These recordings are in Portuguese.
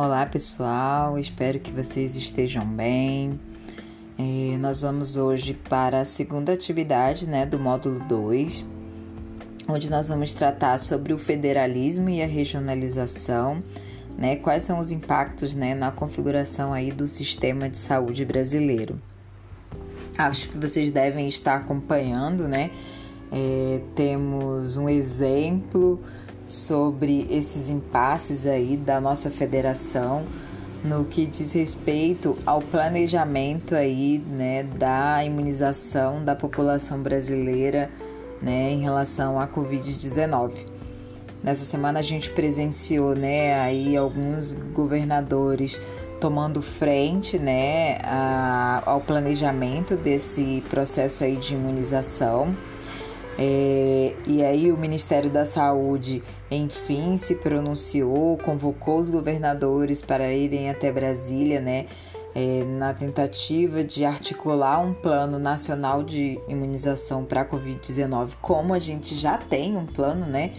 Olá pessoal, espero que vocês estejam bem. É, nós vamos hoje para a segunda atividade né, do módulo 2, onde nós vamos tratar sobre o federalismo e a regionalização, né, quais são os impactos né, na configuração aí do sistema de saúde brasileiro. Acho que vocês devem estar acompanhando, né? É, temos um exemplo sobre esses impasses aí da nossa federação no que diz respeito ao planejamento aí, né, da imunização da população brasileira, né, em relação à COVID-19. Nessa semana a gente presenciou, né, aí alguns governadores tomando frente, né, a, ao planejamento desse processo aí de imunização. É, e aí o Ministério da Saúde, enfim, se pronunciou, convocou os governadores para irem até Brasília, né? É, na tentativa de articular um plano nacional de imunização para a Covid-19, como a gente já tem um plano né,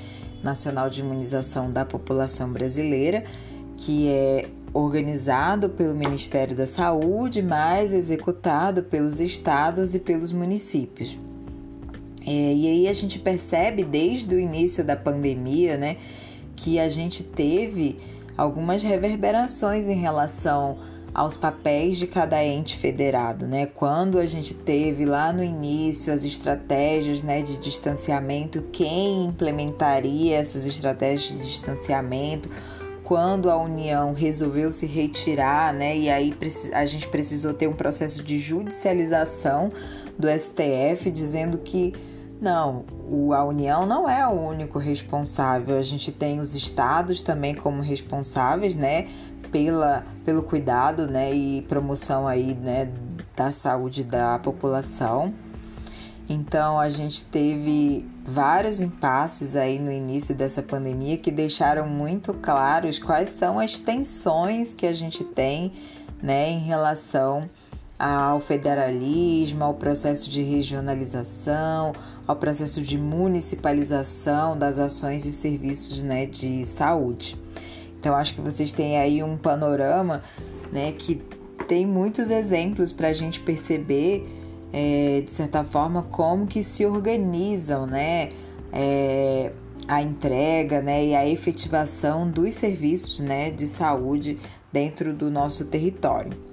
nacional de imunização da população brasileira, que é organizado pelo Ministério da Saúde, mas executado pelos estados e pelos municípios. É, e aí a gente percebe desde o início da pandemia, né, que a gente teve algumas reverberações em relação aos papéis de cada ente federado, né? Quando a gente teve lá no início as estratégias, né, de distanciamento, quem implementaria essas estratégias de distanciamento? Quando a União resolveu se retirar, né? E aí a gente precisou ter um processo de judicialização do STF dizendo que não, a União não é o único responsável. A gente tem os estados também como responsáveis, né, pela, pelo cuidado, né, e promoção aí, né, da saúde da população. Então a gente teve vários impasses aí no início dessa pandemia que deixaram muito claros quais são as tensões que a gente tem, né, em relação ao federalismo, ao processo de regionalização, ao processo de municipalização das ações e serviços né, de saúde. Então, acho que vocês têm aí um panorama né, que tem muitos exemplos para a gente perceber, é, de certa forma, como que se organizam né, é, a entrega né, e a efetivação dos serviços né, de saúde dentro do nosso território.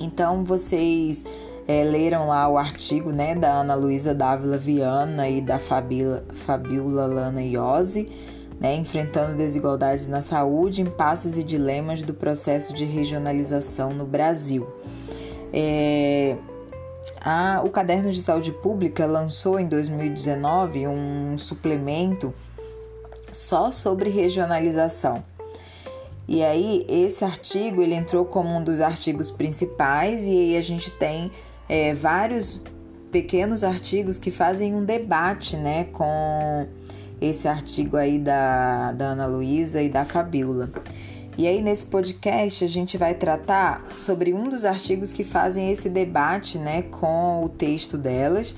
Então vocês é, leram lá o artigo né, da Ana Luísa Dávila Viana e da Fabila, Fabiola Lana Iose, né, enfrentando desigualdades na saúde, impasses e dilemas do processo de regionalização no Brasil. É, a, o Caderno de Saúde Pública lançou em 2019 um suplemento só sobre regionalização. E aí esse artigo ele entrou como um dos artigos principais e aí a gente tem é, vários pequenos artigos que fazem um debate, né, com esse artigo aí da, da Ana Luísa e da Fabiola. E aí nesse podcast a gente vai tratar sobre um dos artigos que fazem esse debate, né, com o texto delas.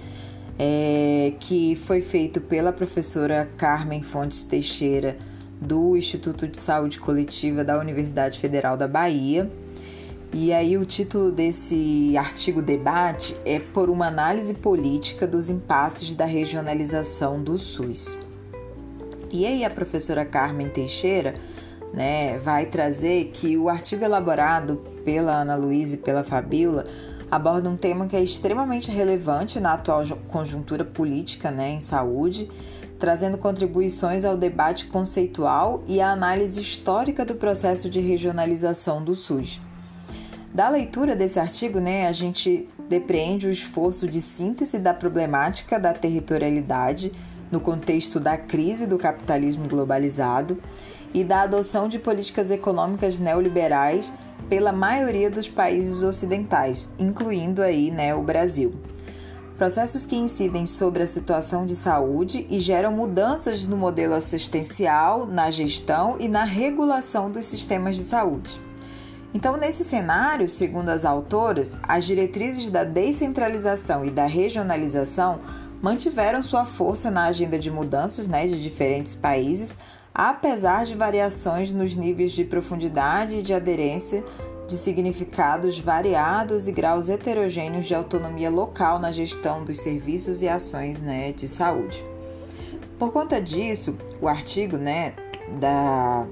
É, que foi feito pela professora Carmen Fontes Teixeira do Instituto de Saúde Coletiva da Universidade Federal da Bahia. E aí o título desse artigo debate é por uma análise política dos impasses da regionalização do SUS. E aí a professora Carmen Teixeira, né, vai trazer que o artigo elaborado pela Ana Luísa e pela Fabíola aborda um tema que é extremamente relevante na atual conjuntura política, né, em saúde trazendo contribuições ao debate conceitual e à análise histórica do processo de regionalização do SUS. Da leitura desse artigo, né, a gente depreende o esforço de síntese da problemática da territorialidade no contexto da crise do capitalismo globalizado e da adoção de políticas econômicas neoliberais pela maioria dos países ocidentais, incluindo aí, né, o Brasil processos que incidem sobre a situação de saúde e geram mudanças no modelo assistencial, na gestão e na regulação dos sistemas de saúde. Então, nesse cenário, segundo as autoras, as diretrizes da descentralização e da regionalização mantiveram sua força na agenda de mudanças né, de diferentes países, apesar de variações nos níveis de profundidade e de aderência de significados variados e graus heterogêneos de autonomia local na gestão dos serviços e ações né, de saúde. Por conta disso, o artigo né, da,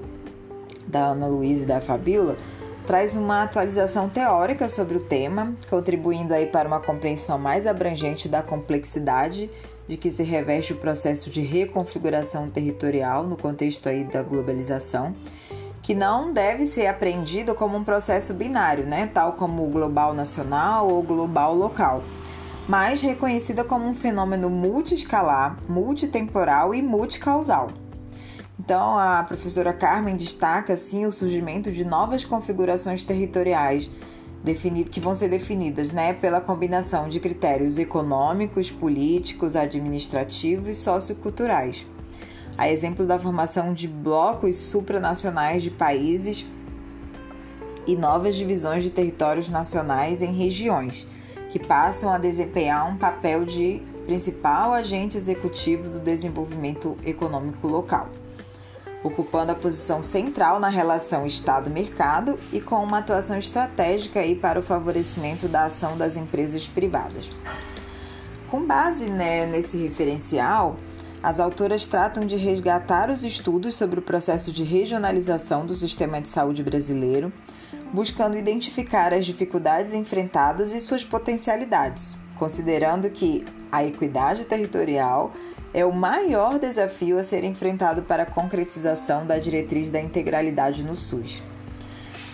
da Ana Luísa e da Fabiola traz uma atualização teórica sobre o tema, contribuindo aí para uma compreensão mais abrangente da complexidade de que se reveste o processo de reconfiguração territorial no contexto aí da globalização, que não deve ser aprendido como um processo binário, né, tal como o global nacional ou global local, mas reconhecida como um fenômeno multiescalar, multitemporal e multicausal. Então, a professora Carmen destaca assim o surgimento de novas configurações territoriais definido, que vão ser definidas né, pela combinação de critérios econômicos, políticos, administrativos e socioculturais. A exemplo da formação de blocos supranacionais de países e novas divisões de territórios nacionais em regiões, que passam a desempenhar um papel de principal agente executivo do desenvolvimento econômico local ocupando a posição central na relação Estado-mercado e com uma atuação estratégica aí para o favorecimento da ação das empresas privadas. Com base né, nesse referencial, as autoras tratam de resgatar os estudos sobre o processo de regionalização do sistema de saúde brasileiro, buscando identificar as dificuldades enfrentadas e suas potencialidades, considerando que a equidade territorial é o maior desafio a ser enfrentado para a concretização da diretriz da integralidade no SUS.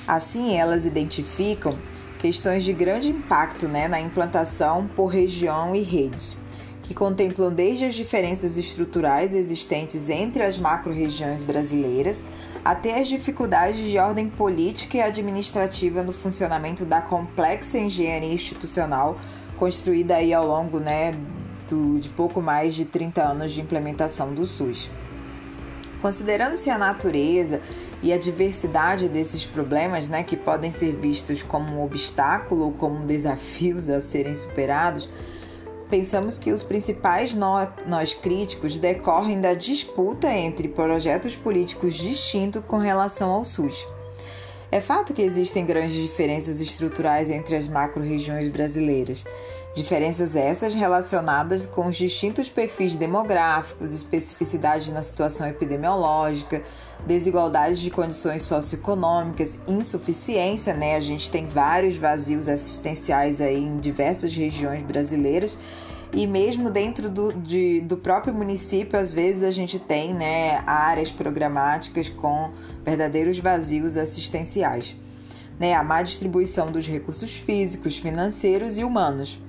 Assim, elas identificam questões de grande impacto né, na implantação por região e rede, que contemplam desde as diferenças estruturais existentes entre as macro-regiões brasileiras até as dificuldades de ordem política e administrativa no funcionamento da complexa engenharia institucional construída aí ao longo né, de pouco mais de 30 anos de implementação do SUS. Considerando-se a natureza e a diversidade desses problemas, né, que podem ser vistos como um obstáculo ou como desafios a serem superados, pensamos que os principais nós críticos decorrem da disputa entre projetos políticos distintos com relação ao SUS. É fato que existem grandes diferenças estruturais entre as macro-regiões brasileiras, Diferenças essas relacionadas com os distintos perfis demográficos, especificidades na situação epidemiológica, desigualdades de condições socioeconômicas, insuficiência, né? A gente tem vários vazios assistenciais aí em diversas regiões brasileiras e mesmo dentro do, de, do próprio município, às vezes a gente tem né, áreas programáticas com verdadeiros vazios assistenciais. Né, a má distribuição dos recursos físicos, financeiros e humanos.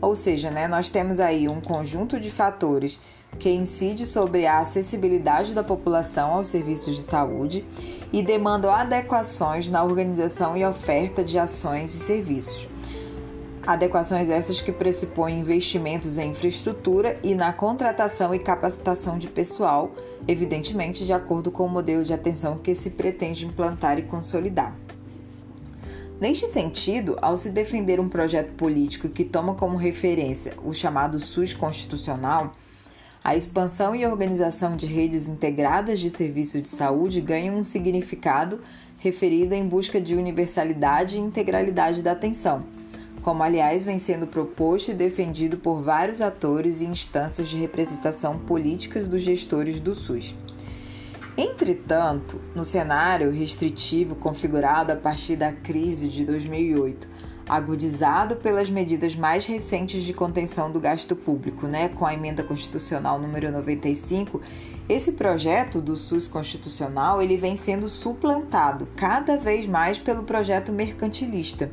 Ou seja, né, nós temos aí um conjunto de fatores que incide sobre a acessibilidade da população aos serviços de saúde e demandam adequações na organização e oferta de ações e serviços. Adequações essas que pressupõem investimentos em infraestrutura e na contratação e capacitação de pessoal, evidentemente de acordo com o modelo de atenção que se pretende implantar e consolidar. Neste sentido, ao se defender um projeto político que toma como referência o chamado SUS constitucional, a expansão e organização de redes integradas de serviços de saúde ganham um significado referido em busca de universalidade e integralidade da atenção, como aliás vem sendo proposto e defendido por vários atores e instâncias de representação políticas dos gestores do SUS. Entretanto, no cenário restritivo configurado a partir da crise de 2008, agudizado pelas medidas mais recentes de contenção do gasto público, né, com a emenda constitucional número 95, esse projeto do SUS constitucional ele vem sendo suplantado cada vez mais pelo projeto mercantilista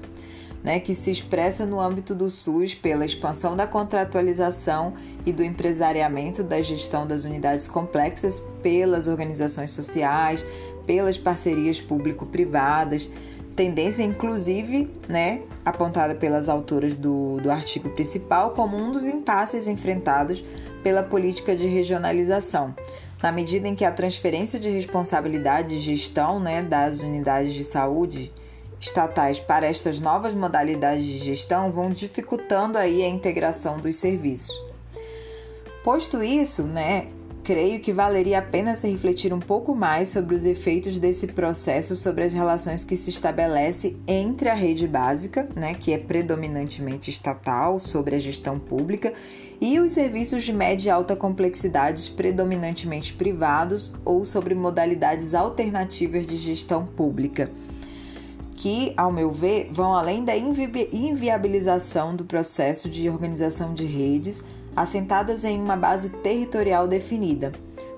né, que se expressa no âmbito do SUS pela expansão da contratualização e do empresariamento da gestão das unidades complexas pelas organizações sociais, pelas parcerias público-privadas, tendência inclusive né, apontada pelas autoras do, do artigo principal como um dos impasses enfrentados pela política de regionalização, na medida em que a transferência de responsabilidade de gestão né, das unidades de saúde estatais para estas novas modalidades de gestão vão dificultando aí a integração dos serviços. Posto isso, né, creio que valeria a pena se refletir um pouco mais sobre os efeitos desse processo sobre as relações que se estabelece entre a rede básica, né, que é predominantemente estatal, sobre a gestão pública, e os serviços de média e alta complexidade predominantemente privados ou sobre modalidades alternativas de gestão pública, que, ao meu ver, vão além da invi inviabilização do processo de organização de redes assentadas em uma base territorial definida,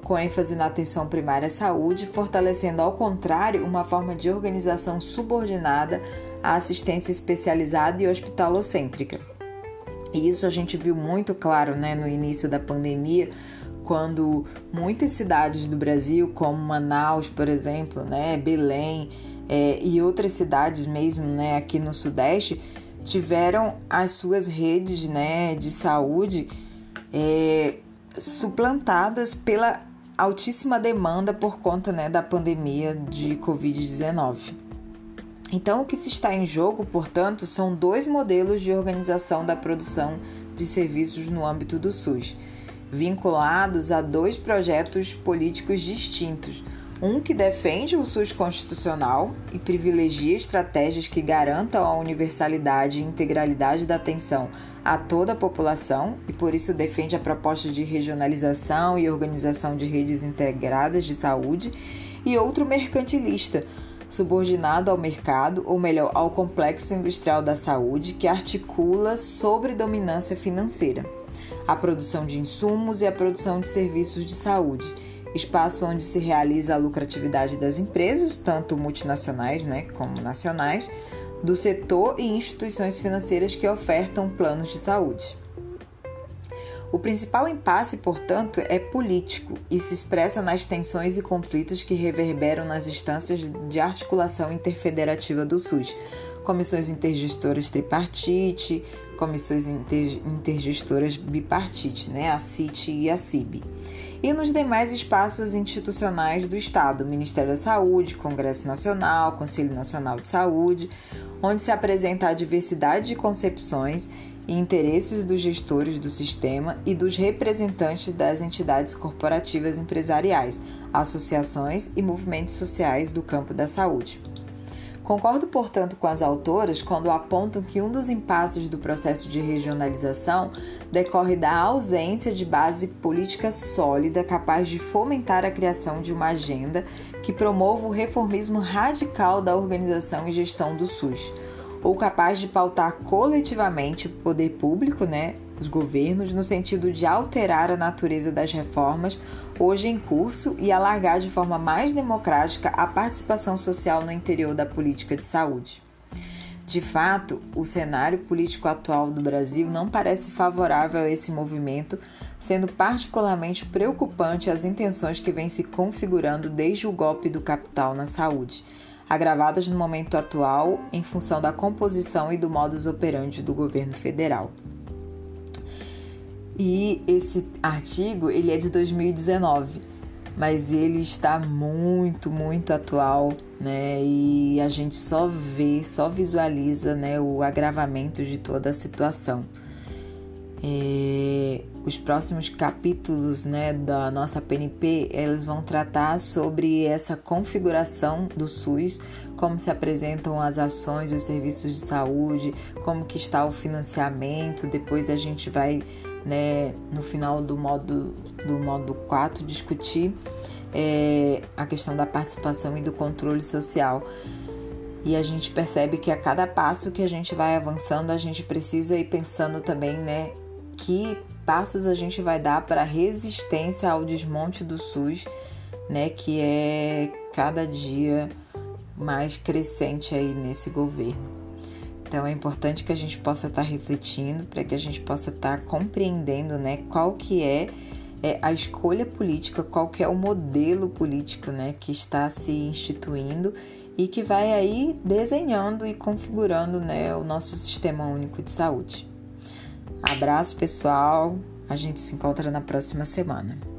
com ênfase na atenção primária à saúde, fortalecendo, ao contrário, uma forma de organização subordinada à assistência especializada e hospitalocêntrica. E isso a gente viu muito claro né, no início da pandemia, quando muitas cidades do Brasil, como Manaus, por exemplo, né, Belém é, e outras cidades mesmo né, aqui no Sudeste, tiveram as suas redes né, de saúde é, suplantadas pela altíssima demanda por conta né, da pandemia de Covid-19. Então, o que se está em jogo, portanto, são dois modelos de organização da produção de serviços no âmbito do SUS, vinculados a dois projetos políticos distintos. Um que defende o SUS constitucional e privilegia estratégias que garantam a universalidade e integralidade da atenção a toda a população e por isso defende a proposta de regionalização e organização de redes integradas de saúde, e outro mercantilista, subordinado ao mercado, ou melhor, ao complexo industrial da saúde, que articula sobre dominância financeira, a produção de insumos e a produção de serviços de saúde, espaço onde se realiza a lucratividade das empresas, tanto multinacionais né, como nacionais, do setor e instituições financeiras que ofertam planos de saúde. O principal impasse, portanto, é político e se expressa nas tensões e conflitos que reverberam nas instâncias de articulação interfederativa do SUS, comissões intergestoras tripartite, comissões intergestoras bipartite, né, a CIT e a CIB, e nos demais espaços institucionais do Estado, Ministério da Saúde, Congresso Nacional, Conselho Nacional de Saúde, onde se apresenta a diversidade de concepções e interesses dos gestores do sistema e dos representantes das entidades corporativas empresariais, associações e movimentos sociais do campo da saúde. Concordo, portanto, com as autoras quando apontam que um dos impasses do processo de regionalização decorre da ausência de base política sólida capaz de fomentar a criação de uma agenda que promova o reformismo radical da organização e gestão do SUS ou capaz de pautar coletivamente o poder público, né, os governos, no sentido de alterar a natureza das reformas hoje em curso e alargar de forma mais democrática a participação social no interior da política de saúde. De fato, o cenário político atual do Brasil não parece favorável a esse movimento, sendo particularmente preocupante as intenções que vêm se configurando desde o golpe do capital na saúde agravadas no momento atual em função da composição e do modus operandi do governo federal. E esse artigo, ele é de 2019, mas ele está muito, muito atual, né? E a gente só vê, só visualiza, né, o agravamento de toda a situação. É, os próximos capítulos né, da nossa PNP eles vão tratar sobre essa configuração do SUS, como se apresentam as ações e os serviços de saúde, como que está o financiamento. Depois a gente vai, né, no final do modo do modo 4, discutir é, a questão da participação e do controle social. E a gente percebe que a cada passo que a gente vai avançando, a gente precisa ir pensando também, né, que passos a gente vai dar para resistência ao desmonte do SUS, né, que é cada dia mais crescente aí nesse governo. Então é importante que a gente possa estar tá refletindo para que a gente possa estar tá compreendendo, né, qual que é, é, a escolha política, qual que é o modelo político, né, que está se instituindo e que vai aí desenhando e configurando, né, o nosso sistema único de saúde. Abraço, pessoal. A gente se encontra na próxima semana.